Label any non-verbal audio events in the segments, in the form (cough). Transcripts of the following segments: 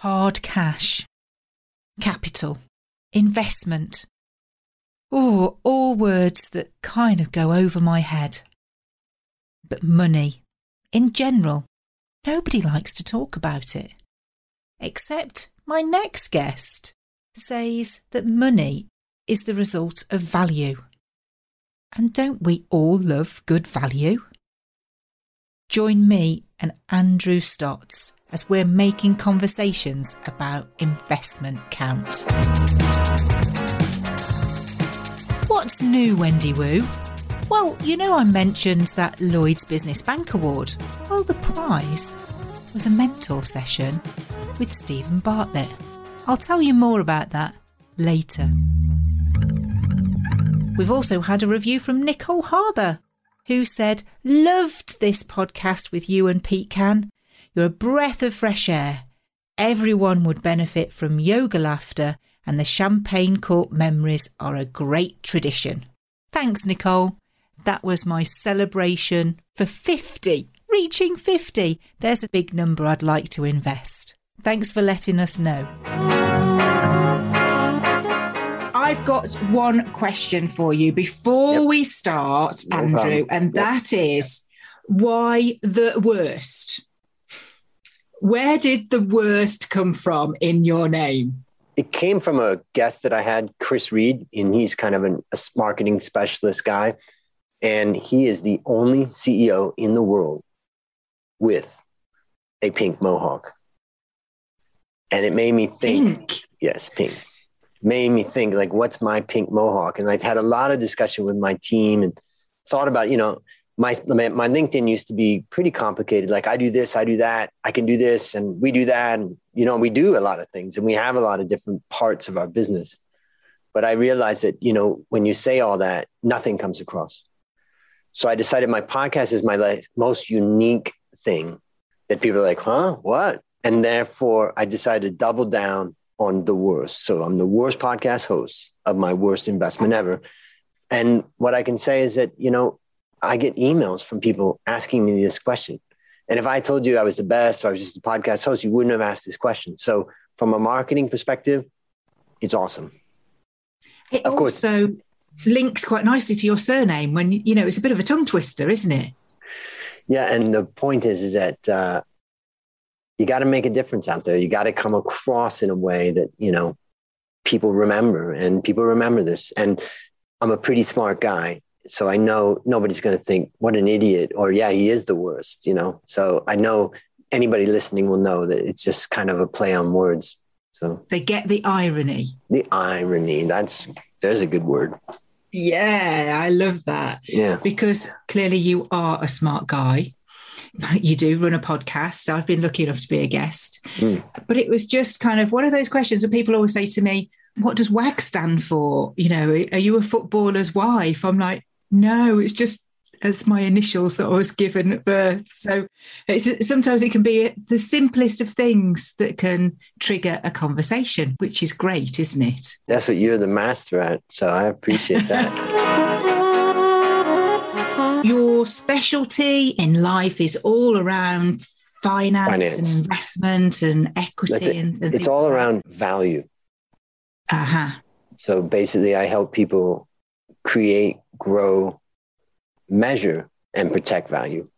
hard cash, capital, investment. Oh, all words that kind of go over my head. But money, in general, nobody likes to talk about it. Except my next guest says that money is the result of value. And don't we all love good value? Join me and Andrew Stotz as we're making conversations about investment count. What's new, Wendy Wu? Well, you know, I mentioned that Lloyd's Business Bank Award. Well, the prize was a mentor session with Steven Bartlett. I'll tell you more about that later. We've also had a review from Nicole Harbour, who said, Loved this podcast with you and Pete Can. You're a breath of fresh air. Everyone would benefit from yoga laughter, and the champagne Court memories are a great tradition. Thanks, Nicole. That was my celebration for 50. Reaching 50. There's a big number I'd like to invest. Thanks for letting us know. I've got one question for you before yep. we start, Andrew, problem. and yep. that is why the worst? Where did the worst come from in your name? It came from a guest that I had, Chris Reed, and he's kind of an, a marketing specialist guy. And he is the only CEO in the world with a pink mohawk. And it made me think, pink. yes, pink. Made me think like, what's my pink mohawk? And I've had a lot of discussion with my team and thought about, you know, my my LinkedIn used to be pretty complicated. Like I do this, I do that, I can do this, and we do that, and you know we do a lot of things, and we have a lot of different parts of our business. But I realized that you know when you say all that, nothing comes across. So I decided my podcast is my most unique thing that people are like, huh, what? And therefore, I decided to double down on the worst. So I'm the worst podcast host of my worst investment ever. And what I can say is that, you know, I get emails from people asking me this question. And if I told you I was the best or I was just a podcast host, you wouldn't have asked this question. So from a marketing perspective, it's awesome. It of also course. links quite nicely to your surname when, you know, it's a bit of a tongue twister, isn't it? Yeah. And the point is, is that uh, you got to make a difference out there. You got to come across in a way that, you know, people remember and people remember this. And I'm a pretty smart guy so I know nobody's going to think what an idiot or yeah, he is the worst, you know. So I know anybody listening will know that it's just kind of a play on words. So they get the irony. The irony. That's there's a good word. Yeah, I love that. Yeah. Because clearly you are a smart guy. (laughs) You do run a podcast. I've been lucky enough to be a guest. Mm. But it was just kind of one of those questions where people always say to me, What does WAG stand for? You know, are you a footballer's wife? I'm like, no, it's just as my initials that I was given at birth. So it's, sometimes it can be the simplest of things that can trigger a conversation, which is great, isn't it? That's what you're the master at. So I appreciate that. (laughs) Your specialty in life is all around finance, finance. and investment and equity. And, and it's all like around value. Uh huh. So basically, I help people create grow, measure, and protect value.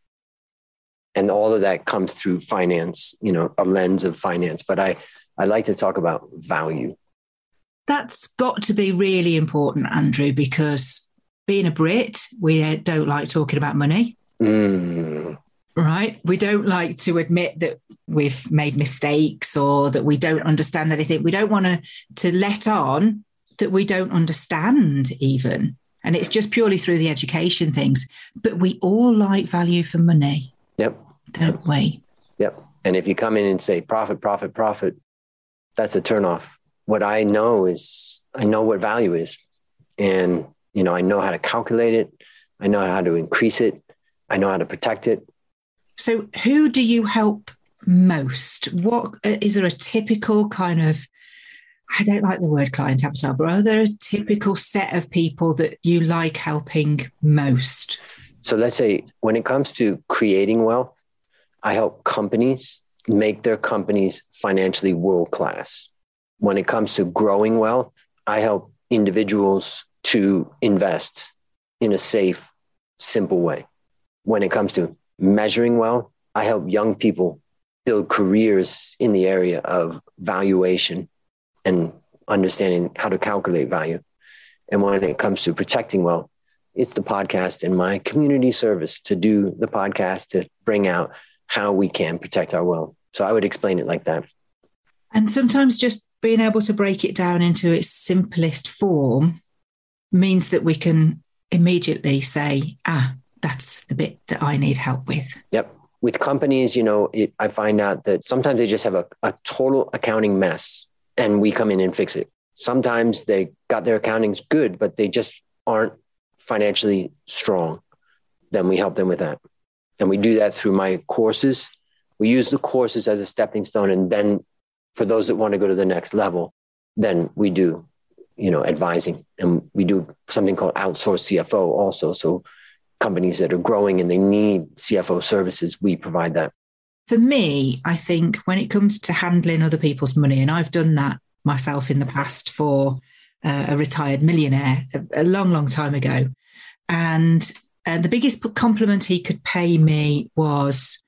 And all of that comes through finance, you know, a lens of finance. But I, I like to talk about value. That's got to be really important, Andrew, because being a Brit, we don't like talking about money. Mm. Right. We don't like to admit that we've made mistakes or that we don't understand anything. We don't want to, to let on that we don't understand, even. And it's just purely through the education things. But we all like value for money. Yep. Don't yep. we? Yep. And if you come in and say profit, profit, profit, that's a turnoff. What I know is I know what value is. And, you know, I know how to calculate it. I know how to increase it. I know how to protect it. So who do you help most? What uh, is there a typical kind of I don't like the word client avatar, but are there a typical set of people that you like helping most? So let's say when it comes to creating wealth, I help companies make their companies financially world class. When it comes to growing wealth, I help individuals to invest in a safe, simple way. When it comes to measuring wealth, I help young people build careers in the area of valuation and understanding how to calculate value. And when it comes to protecting wealth, it's the podcast and my community service to do the podcast to bring out how we can protect our wealth. So I would explain it like that. And sometimes just being able to break it down into its simplest form means that we can immediately say, ah, that's the bit that I need help with. Yep. With companies, you know, it, I find out that sometimes they just have a, a total accounting mess and we come in and fix it. Sometimes they got their accountings good, but they just aren't financially strong. Then we help them with that. And we do that through my courses. We use the courses as a stepping stone. And then for those that want to go to the next level, then we do, you know, advising. And we do something called outsource CFO also. So companies that are growing and they need CFO services, we provide that. For me, I think when it comes to handling other people's money, and I've done that myself in the past for uh, a retired millionaire a, a, long, long time ago. And uh, the biggest compliment he could pay me was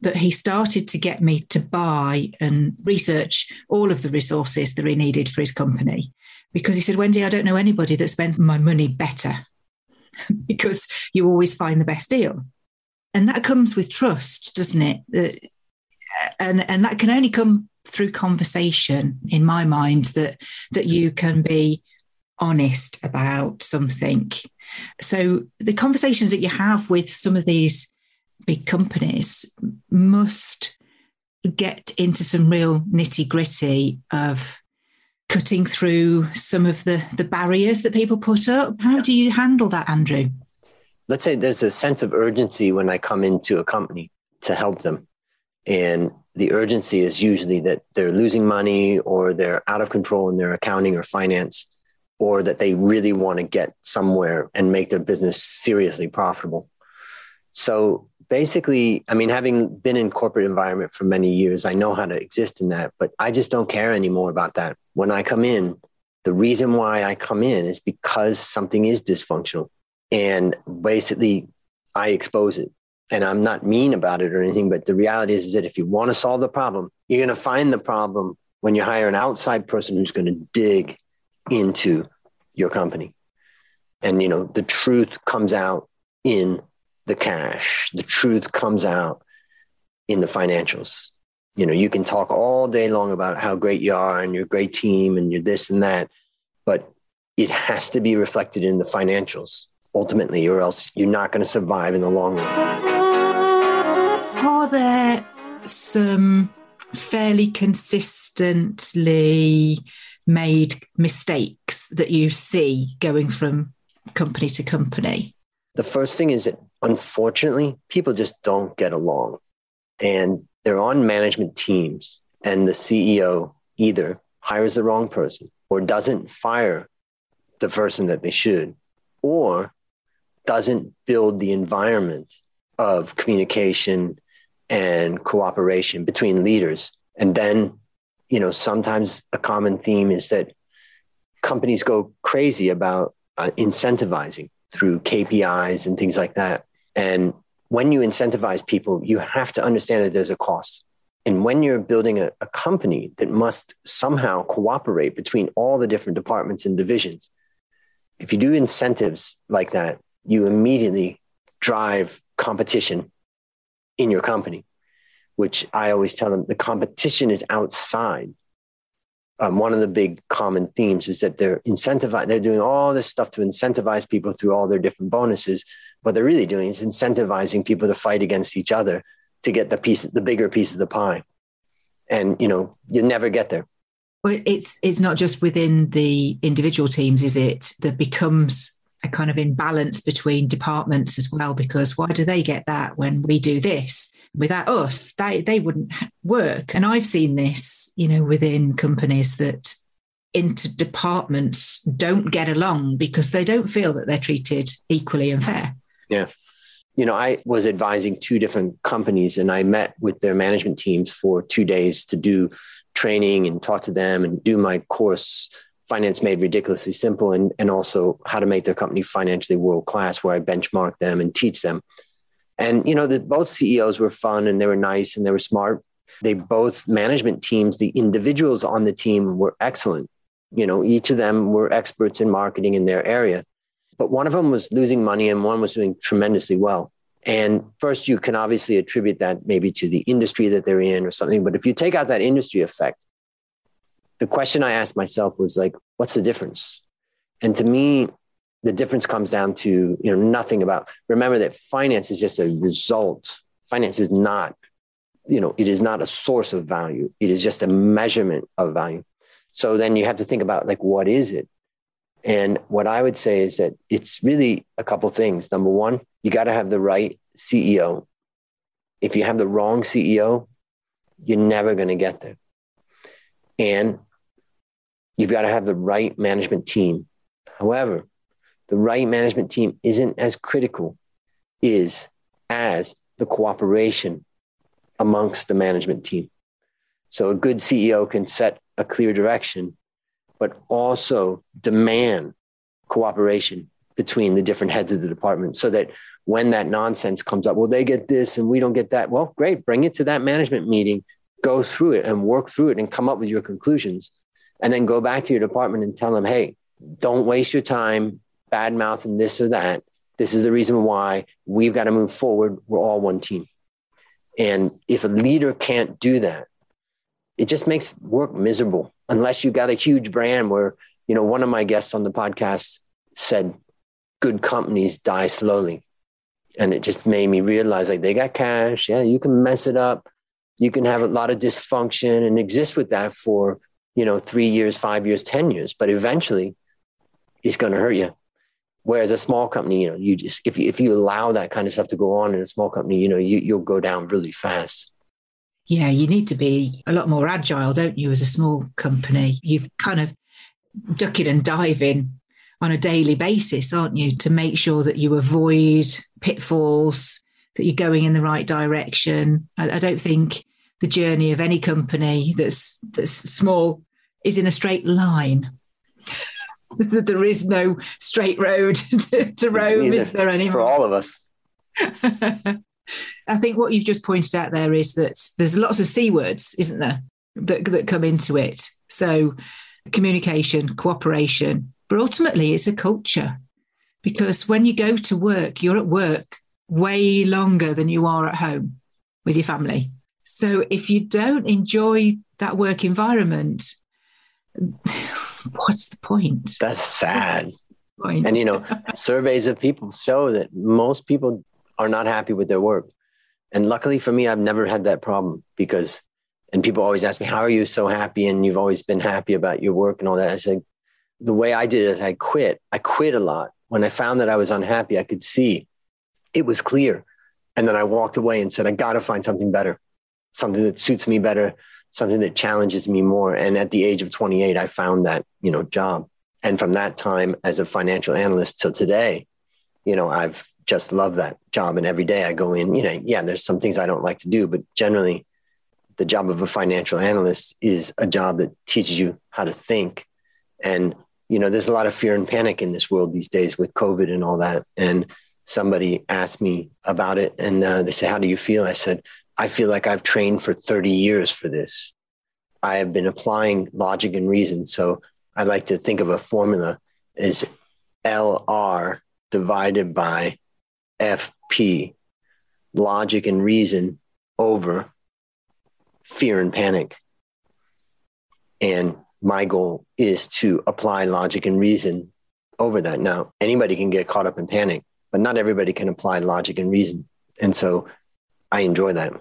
that he started to get me to buy and research all of the resources that he needed for his company. Because he said, Wendy, I don't know anybody that spends my money better (laughs) because you always find the best deal. And that comes with trust, doesn't it? and, and that can only come through conversation in my mind that that you can be honest about something. So the conversations that you have with some of these big companies must get into some real nitty gritty of cutting through some of the the barriers that people put up. How do you handle that andrew let's say there's a sense of urgency when i come into a company to help them and the urgency is usually that they're losing money or they're out of control in their accounting or finance, or that they really want to get somewhere and make their business seriously profitable. So basically, I mean, having been in corporate environment for many years, I know how to exist in that, but I just don't care anymore about that. When I come in, the reason why I come in is because something is dysfunctional. And basically, I expose it and I'm not mean about it or anything, but the reality is, is that if you want to solve the problem, you're going to find the problem when you hire an outside person who's going to dig into your company. And, you know, the truth comes out in the cash, the truth comes out in the financials. You know, you can talk all day long about how great you are and your great team and you're this and that, but it has to be reflected in the financials ultimately, or else you're not going to survive in the long run. Are there some fairly consistently made mistakes that you see going from company to company? The first thing is that unfortunately, people just don't get along and they're on management teams, and the CEO either hires the wrong person or doesn't fire the person that they should or doesn't build the environment of communication and cooperation between leaders. And then, you know, sometimes a common theme is that companies go crazy about uh, incentivizing through KPIs and things like that. And when you incentivize people, you have to understand that there's a cost. And when you're building a, a company that must somehow cooperate between all the different departments and divisions, if you do incentives like that, you immediately drive competition in your company, which I always tell them the competition is outside. Um, one of the big common themes is that they're incentivized, they're doing all this stuff to incentivize people through all their different bonuses. What they're really doing is incentivizing people to fight against each other to get the piece, the bigger piece of the pie. And you know, you never get there. Well, it's it's not just within the individual teams, is it? That becomes a kind of imbalance between departments as well because why do they get that when we do this? Without us they they wouldn't work. And i've seen this you know within companies that inter departments don't get along because they don't feel that they're treated equally and fair. Yeah. You know, I was advising two different companies and I met with their management teams for two days to do training and talk to them and do my course, Finance Made Ridiculously Simple, and, and also how to make their company financially world class, where I benchmark them and teach them. And, you know, the, both CEOs were fun and they were nice and they were smart. They both management teams, the individuals on the team were excellent. You know, each of them were experts in marketing in their area but one of them was losing money and one was doing tremendously well. And first, you can obviously attribute that maybe to the industry that they're in or something. But if you take out that industry effect, the question I asked myself was like, what's the difference? And to me, the difference comes down to you know nothing about. Remember that finance is just a result. Finance is not, you know, it is not a source of value. It is just a measurement of value. So then you have to think about like what is it? And what I would say is that it's really a couple things. Number one, you got to have the right CEO. If you have the wrong CEO, you're never going to get there. And you've got to have the right management team. However, the right management team isn't as critical is as the cooperation amongst the management team. So a good CEO can set a clear direction but also demand cooperation between the different heads of the department so that when that nonsense comes up, well, they get this and we don't get that. Well, great, bring it to that management meeting, go through it and work through it and come up with your conclusions. And then go back to your department and tell them, hey, don't waste your time bad mouthing this or that. This is the reason why we've got to move forward. We're all one team. And if a leader can't do that, it just makes work miserable unless you got a huge brand where, you know, one of my guests on the podcast said, good companies die slowly. And it just made me realize like they got cash. Yeah, you can mess it up. You can have a lot of dysfunction and exist with that for, you know, three years, five years, 10 years, but eventually it's going to hurt you. Whereas a small company, you know, you just, if you, if you allow that kind of stuff to go on in a small company, you know, you, you'll go down really fast yeah, you need to be a lot more agile, don't you, as a small company? You've kind of ducking and diving on a daily basis, aren't you, to make sure that you avoid pitfalls, that you're going in the right direction. I, I don't think the journey of any company that's that's small is in a straight line. (laughs) there is no straight road (laughs) to, to Rome, is there anymore? For all of us. (laughs) I think what you've just pointed out there is that there's lots of C words, isn't there, that, that come into it. So communication, cooperation, but ultimately it's a culture because when you go to work, you're at work way longer than you are at home with your family. So if you don't enjoy that work environment, (laughs) what's the point? That's sad. Point? And you know, (laughs) surveys of people show that most people are not happy with their work. And luckily for me, I've never had that problem because, and people always ask me, how are you so happy? And you've always been happy about your work and all that. I said, the way I did it is I quit. I quit a lot. When I found that I was unhappy, I could see it was clear. And then I walked away and said, I got to find something better, something that suits me better, something that challenges me more. And at the age of 28, I found that, you know, job. And from that time as a financial analyst till today, you know, I've just loved that job. And every day I go in, you know, yeah, there's some things I don't like to do, but generally the job of a financial analyst is a job that teaches you how to think. And, you know, there's a lot of fear and panic in this world these days with COVID and all that. And somebody asked me about it and uh, they said, How do you feel? I said, I feel like I've trained for 30 years for this. I have been applying logic and reason. So I like to think of a formula as LR divided by FP, logic and reason over fear and panic. And my goal is to apply logic and reason over that. Now, anybody can get caught up in panic, but not everybody can apply logic and reason. And so I enjoy that.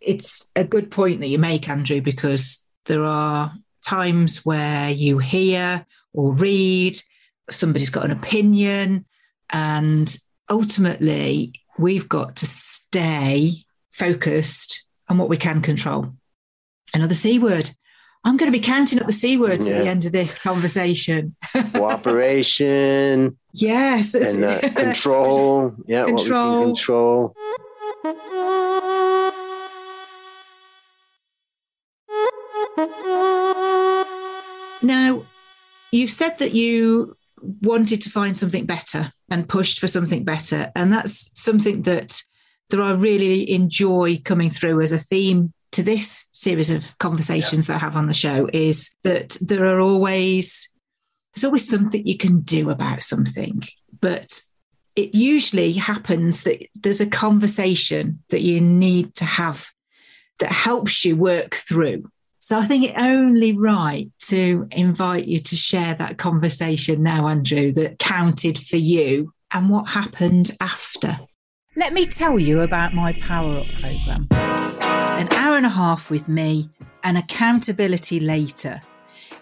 It's a good point that you make, Andrew, because there are times where you hear or read somebody's got an opinion and ultimately, we've got to stay focused on what we can control. Another C word I'm going to be counting up the C words yeah. at the end of this conversation. (laughs) Cooperation. yes. And uh, (laughs) control. Yeah. Control. control. Now, you've said that you wanted to find something better and pushed for something better. And that's something that that I really enjoy coming through as a theme to this series of conversations yeah. that I have on the show is that there are always there's always something you can do about something, but it usually happens that there's a conversation that you need to have that helps you work through. So I think it only right to invite you to share that conversation now, Andrew, that counted for you and what happened after. Let me tell you about my Power Up programme. An hour and a half with me and accountability later.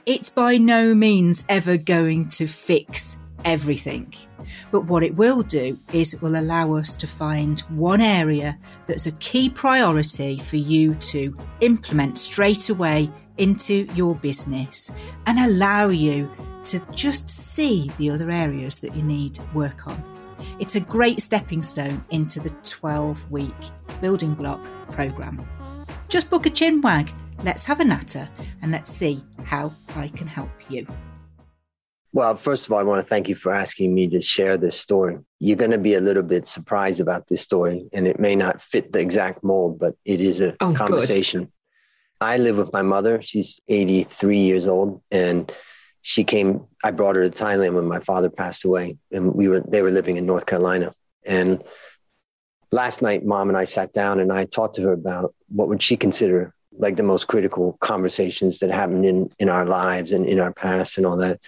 It's by no means ever going to fix everything. But what it will do is it will allow us to find one area that's a key priority for you to implement straight away into your business and allow you to just see the other areas that you need work on. It's a great stepping stone into the 12 week building block programme. Just book a chin wag, let's have a natter, and let's see how I can help you. Well, first of all, I want to thank you for asking me to share this story. You're going to be a little bit surprised about this story, and it may not fit the exact mold, but it is a oh, conversation. Good. I live with my mother. She's 83 years old, and she came i brought her to thailand when my father passed away and we were they were living in north carolina and last night mom and i sat down and i talked to her about what would she consider like the most critical conversations that happened in in our lives and in our past and all that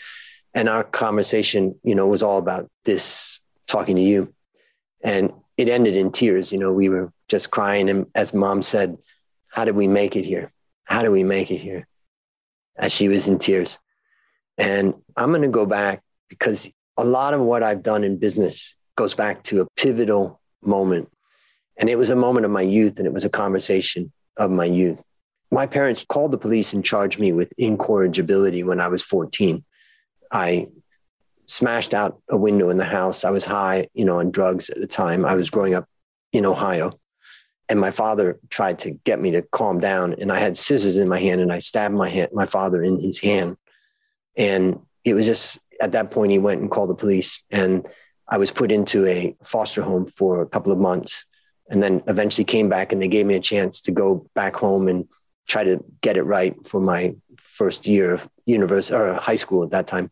and our conversation you know was all about this talking to you and it ended in tears you know we were just crying and as mom said how did we make it here how do we make it here as she was in tears and I'm going to go back because a lot of what I've done in business goes back to a pivotal moment. And it was a moment of my youth and it was a conversation of my youth. My parents called the police and charged me with incorrigibility when I was 14. I smashed out a window in the house. I was high, you know, on drugs at the time. I was growing up in Ohio. And my father tried to get me to calm down. And I had scissors in my hand and I stabbed my hand, my father in his hand. And it was just at that point, he went and called the police. And I was put into a foster home for a couple of months and then eventually came back and they gave me a chance to go back home and try to get it right for my first year of university or high school at that time.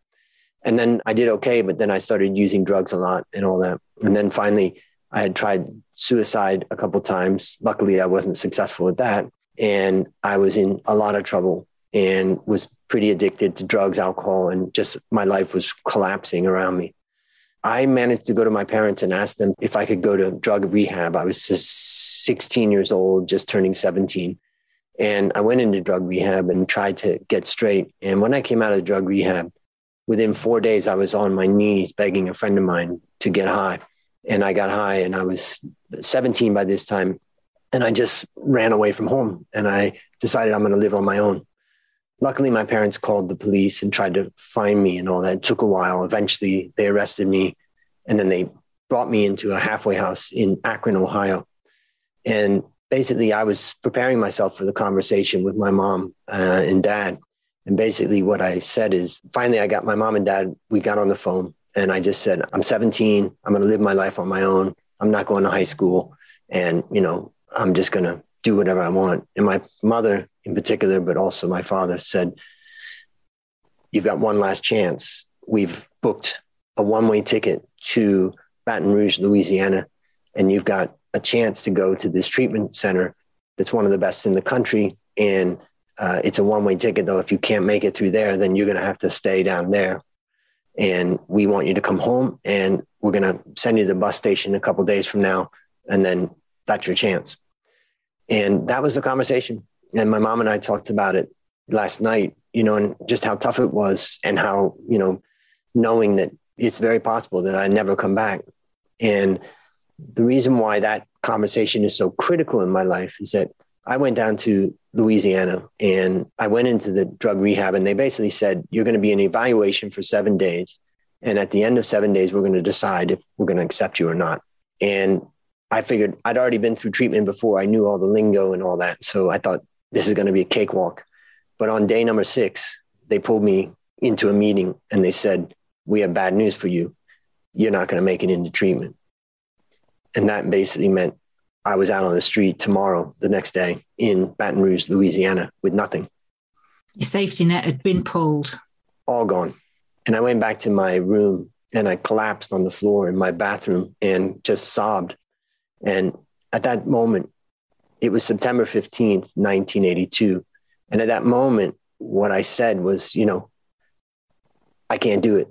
And then I did okay, but then I started using drugs a lot and all that. And then finally, I had tried suicide a couple times. Luckily, I wasn't successful with that. And I was in a lot of trouble and was pretty addicted to drugs, alcohol, and just my life was collapsing around me. I managed to go to my parents and ask them if I could go to drug rehab. I was just 16 years old, just turning 17. And I went into drug rehab and tried to get straight. And when I came out of drug rehab, within four days, I was on my knees begging a friend of mine to get high. And I got high, and I was 17 by this time. And I just ran away from home and I decided I'm going to live on my own. Luckily my parents called the police and tried to find me and all that. It took a while. Eventually they arrested me and then they brought me into a halfway house in akron ohio. And basically i was preparing myself for the conversation with my mom uh, and dad and basically what i said is finally i got my mom and dad we got on the phone and i just said i'm 17 i'm going to live my life on my own i'm not going to high school and you know i'm just going to do whatever i want and my mother in particular, but also my father said, You've got one last chance. We've booked a one way ticket to Baton Rouge, Louisiana, and you've got a chance to go to this treatment center that's one of the best in the country. And uh, it's a one way ticket, though. If you can't make it through there, then you're going to have to stay down there. And we want you to come home, and we're going to send you to the bus station a couple days from now. And then that's your chance. And that was the conversation and my mom and I talked about it last night, you know, and just how tough it was and how, you know, knowing that it's very possible that I never come back. And the reason why that conversation is so critical in my life is that I went down to Louisiana and I went into the drug rehab and they basically said, you're going to be in evaluation for seven days. And at the end of seven days, we're going to decide if we're going to accept you or not. And I figured I'd already been through treatment before. I knew all the lingo and all that. So I thought this is going to be a cakewalk. But on day number six, they pulled me into a meeting and they said, We have bad news for you. You're not going to make it into treatment. And that basically meant I was out on the street tomorrow, the next day in Baton Rouge, Louisiana, with nothing. Your safety net had been pulled. All gone. And I went back to my room and I collapsed on the floor in my bathroom and just sobbed. And at that moment, it was September 15th, 1982. And at that moment, what I said was, you know, I can't do it.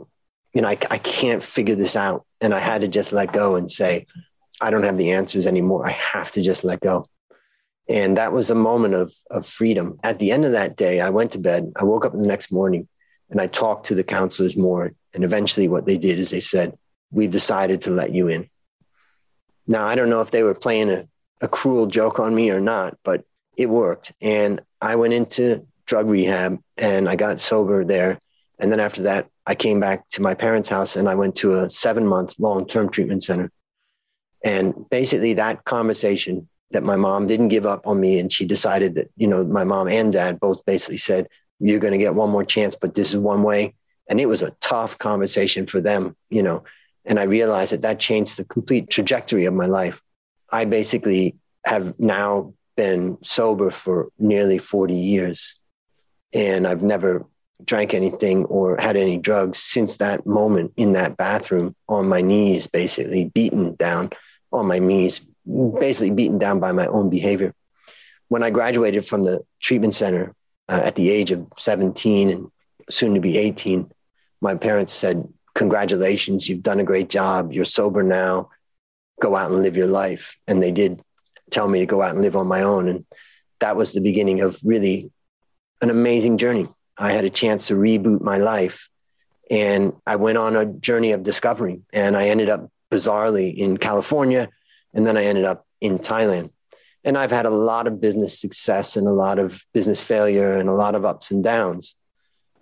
You know, I, I can't figure this out. And I had to just let go and say, I don't have the answers anymore. I have to just let go. And that was a moment of, of freedom. At the end of that day, I went to bed. I woke up the next morning and I talked to the counselors more. And eventually, what they did is they said, We've decided to let you in. Now, I don't know if they were playing a, a cruel joke on me or not, but it worked. And I went into drug rehab and I got sober there. And then after that, I came back to my parents' house and I went to a seven month long term treatment center. And basically, that conversation that my mom didn't give up on me and she decided that, you know, my mom and dad both basically said, You're going to get one more chance, but this is one way. And it was a tough conversation for them, you know. And I realized that that changed the complete trajectory of my life. I basically have now been sober for nearly 40 years. And I've never drank anything or had any drugs since that moment in that bathroom on my knees, basically beaten down on my knees, basically beaten down by my own behavior. When I graduated from the treatment center uh, at the age of 17 and soon to be 18, my parents said, Congratulations, you've done a great job. You're sober now. Go out and live your life. And they did tell me to go out and live on my own. And that was the beginning of really an amazing journey. I had a chance to reboot my life. And I went on a journey of discovery. And I ended up bizarrely in California. And then I ended up in Thailand. And I've had a lot of business success and a lot of business failure and a lot of ups and downs.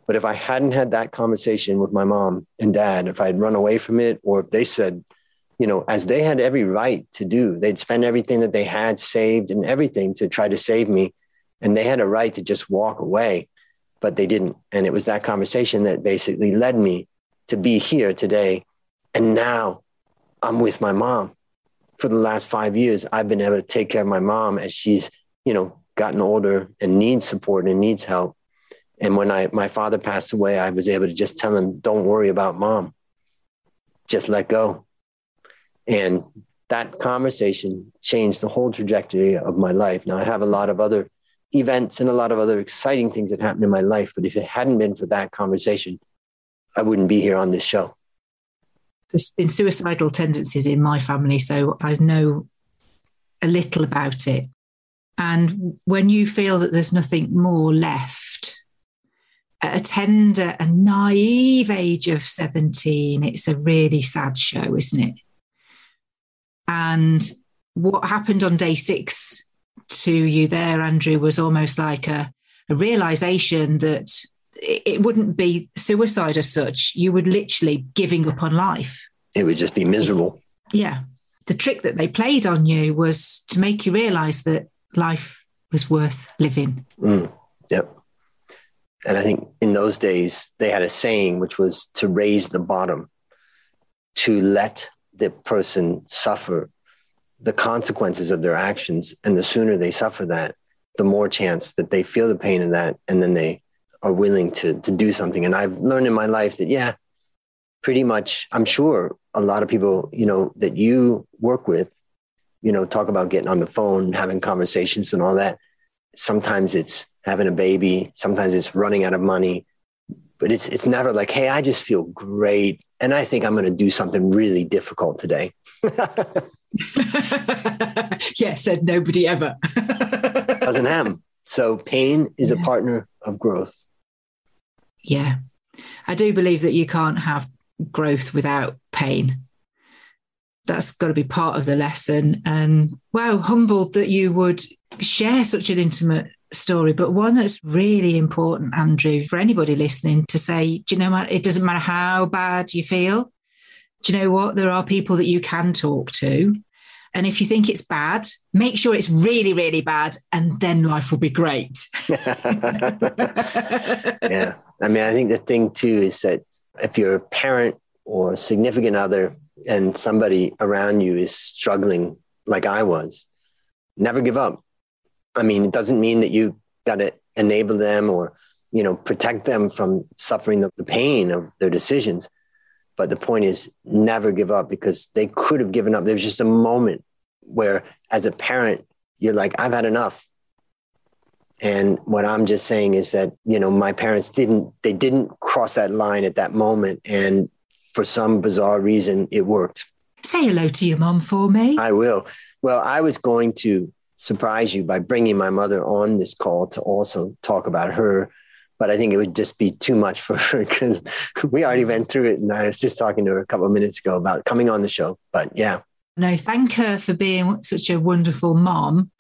But if I hadn't had that conversation with my mom and dad, if I had run away from it, or if they said, you know, as they had every right to do, they'd spend everything that they had saved and everything to try to save me. And they had a right to just walk away, but they didn't. And it was that conversation that basically led me to be here today. And now I'm with my mom. For the last five years, I've been able to take care of my mom as she's, you know, gotten older and needs support and needs help. And when I my father passed away, I was able to just tell him, "Don't worry about mom. Just let go." And that conversation changed the whole trajectory of my life. Now I have a lot of other events and a lot of other exciting things that happened in my life, but if it hadn't been for that conversation, I wouldn't be here on this show there's been suicidal tendencies in my family, so I know a little about it. And when you feel that there's nothing more left, at a tender and naive age of 17, it's a really sad show, isn't it? And what happened on day six to you there, Andrew, was almost like a, a realization that it wouldn't be suicide as such. You would literally giving up on life. It would just be miserable. Yeah. The trick that they played on you was to make you realize that life was worth living. Mm, yep. And I think in those days, they had a saying, which was to raise the bottom, to let the person suffer the consequences of their actions. And the sooner they suffer that, the more chance that they feel the pain of that. And then they are willing to, to do something. And I've learned in my life that, yeah, pretty much, I'm sure a lot of people, you know, that you work with, you know, talk about getting on the phone, having conversations and all that. Sometimes it's having a baby, sometimes it's running out of money, but it's it's never like, hey, I just feel great. And I think I'm going to do something really difficult today. (laughs) yeah, said nobody ever. (laughs) Doesn't happen. So pain is yeah. a partner of growth. Yeah. I do believe that you can't have growth without pain. that's got to be part of the lesson. And wow, humbled that you would share such an intimate story, but one that's really important, Andrew, for anybody listening to say, do you know what? It doesn't matter how bad you feel. Do you know what? There are people that you can talk to. And if you think it's bad, make sure it's really, really bad, and then life will be great. (laughs) yeah. I mean, I think the thing too is that if you're a parent or a significant other and somebody around you is struggling like I was, never give up. I mean, it doesn't mean that you got to enable them or, you know, protect them from suffering the, the pain of their decisions. But the point is never give up because they could have given up. There's just a moment where, as a parent, you're like, I've had enough. And what I'm just saying is that, you know, my parents didn't, they didn't cross that line at that moment. And for some bizarre reason, it worked. Say hello to your mom for me. I will. Well, I was going to surprise you by bringing my mother on this call to also talk about her. But I think it would just be too much for her (laughs) because we already went through it. And I was just talking to her a couple of minutes ago about coming on the show. But yeah. No, thank her for being such a wonderful mom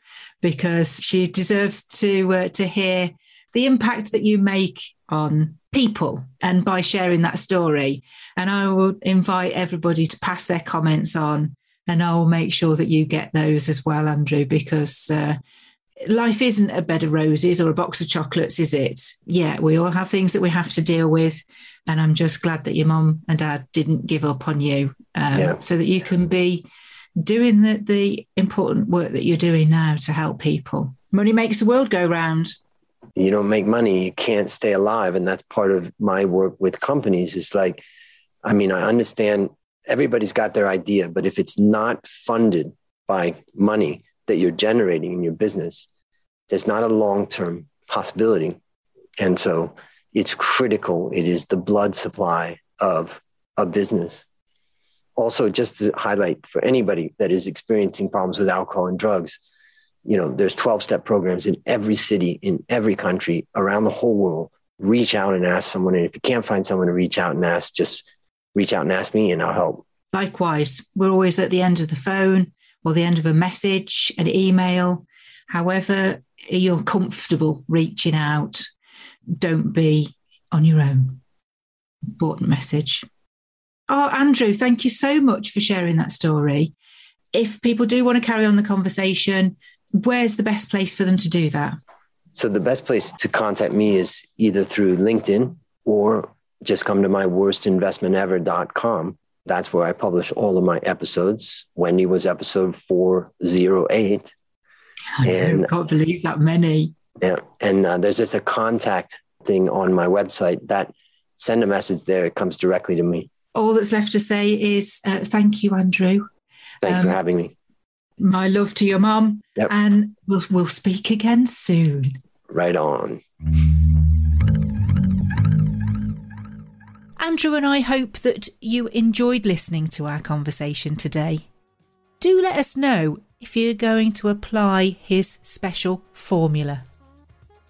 because she deserves to uh, to hear the impact that you make on people and by sharing that story. And I will invite everybody to pass their comments on and I will make sure that you get those as well, Andrew, because uh, life isn't a bed of roses or a box of chocolates, is it? Yeah, we all have things that we have to deal with. And I'm just glad that your mom and dad didn't give up on you um, yeah. so that you can be doing the, the important work that you're doing now to help people. Money makes the world go round. You don't make money, you can't stay alive. And that's part of my work with companies. It's like, I mean, I understand everybody's got their idea, but if it's not funded by money that you're generating in your business, there's not a long term possibility. And so it's critical. It is the blood supply of a business. Also, just to highlight for anybody that is experiencing problems with alcohol and drugs, you know, there's 12 step programs in every city, in every country, around the whole world. Reach out and ask someone. And if you can't find someone to reach out and ask, just reach out and ask me and I'll help. Likewise, we're always at the end of the phone or the end of a message, an email, however you're comfortable reaching out. Don't be on your own. Important message. Oh, Andrew, thank you so much for sharing that story. If people do want to carry on the conversation, where's the best place for them to do that? So, the best place to contact me is either through LinkedIn or just come to my worstinvestmentever.com. That's where I publish all of my episodes. Wendy was episode 408. I and, can't believe that many. Yeah. And uh, there's just a contact thing on my website that send a message there. It comes directly to me. All that's left to say is uh, thank you, Andrew. Thank um, you for um, having me. My love to your mom. Yep. And we'll, we'll speak again soon. Right on. Andrew and I hope that you enjoyed listening to our conversation today. Do let us know if you're going to apply his special formula.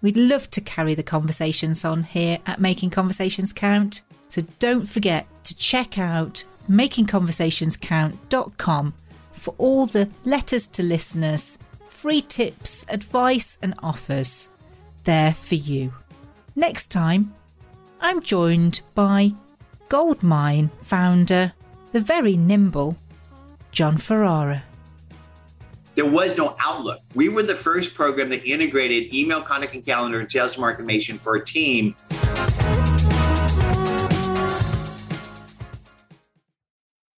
We'd love to carry the conversations on here at Making Conversations Count, so don't forget to check out makingconversationscount.com for all the letters to listeners, free tips, advice, and offers there for you. Next time, I'm joined by Goldmine founder, the very nimble Jon Ferrara. There was no Outlook. We were the first program that integrated email, contact, and calendar and sales automation for a team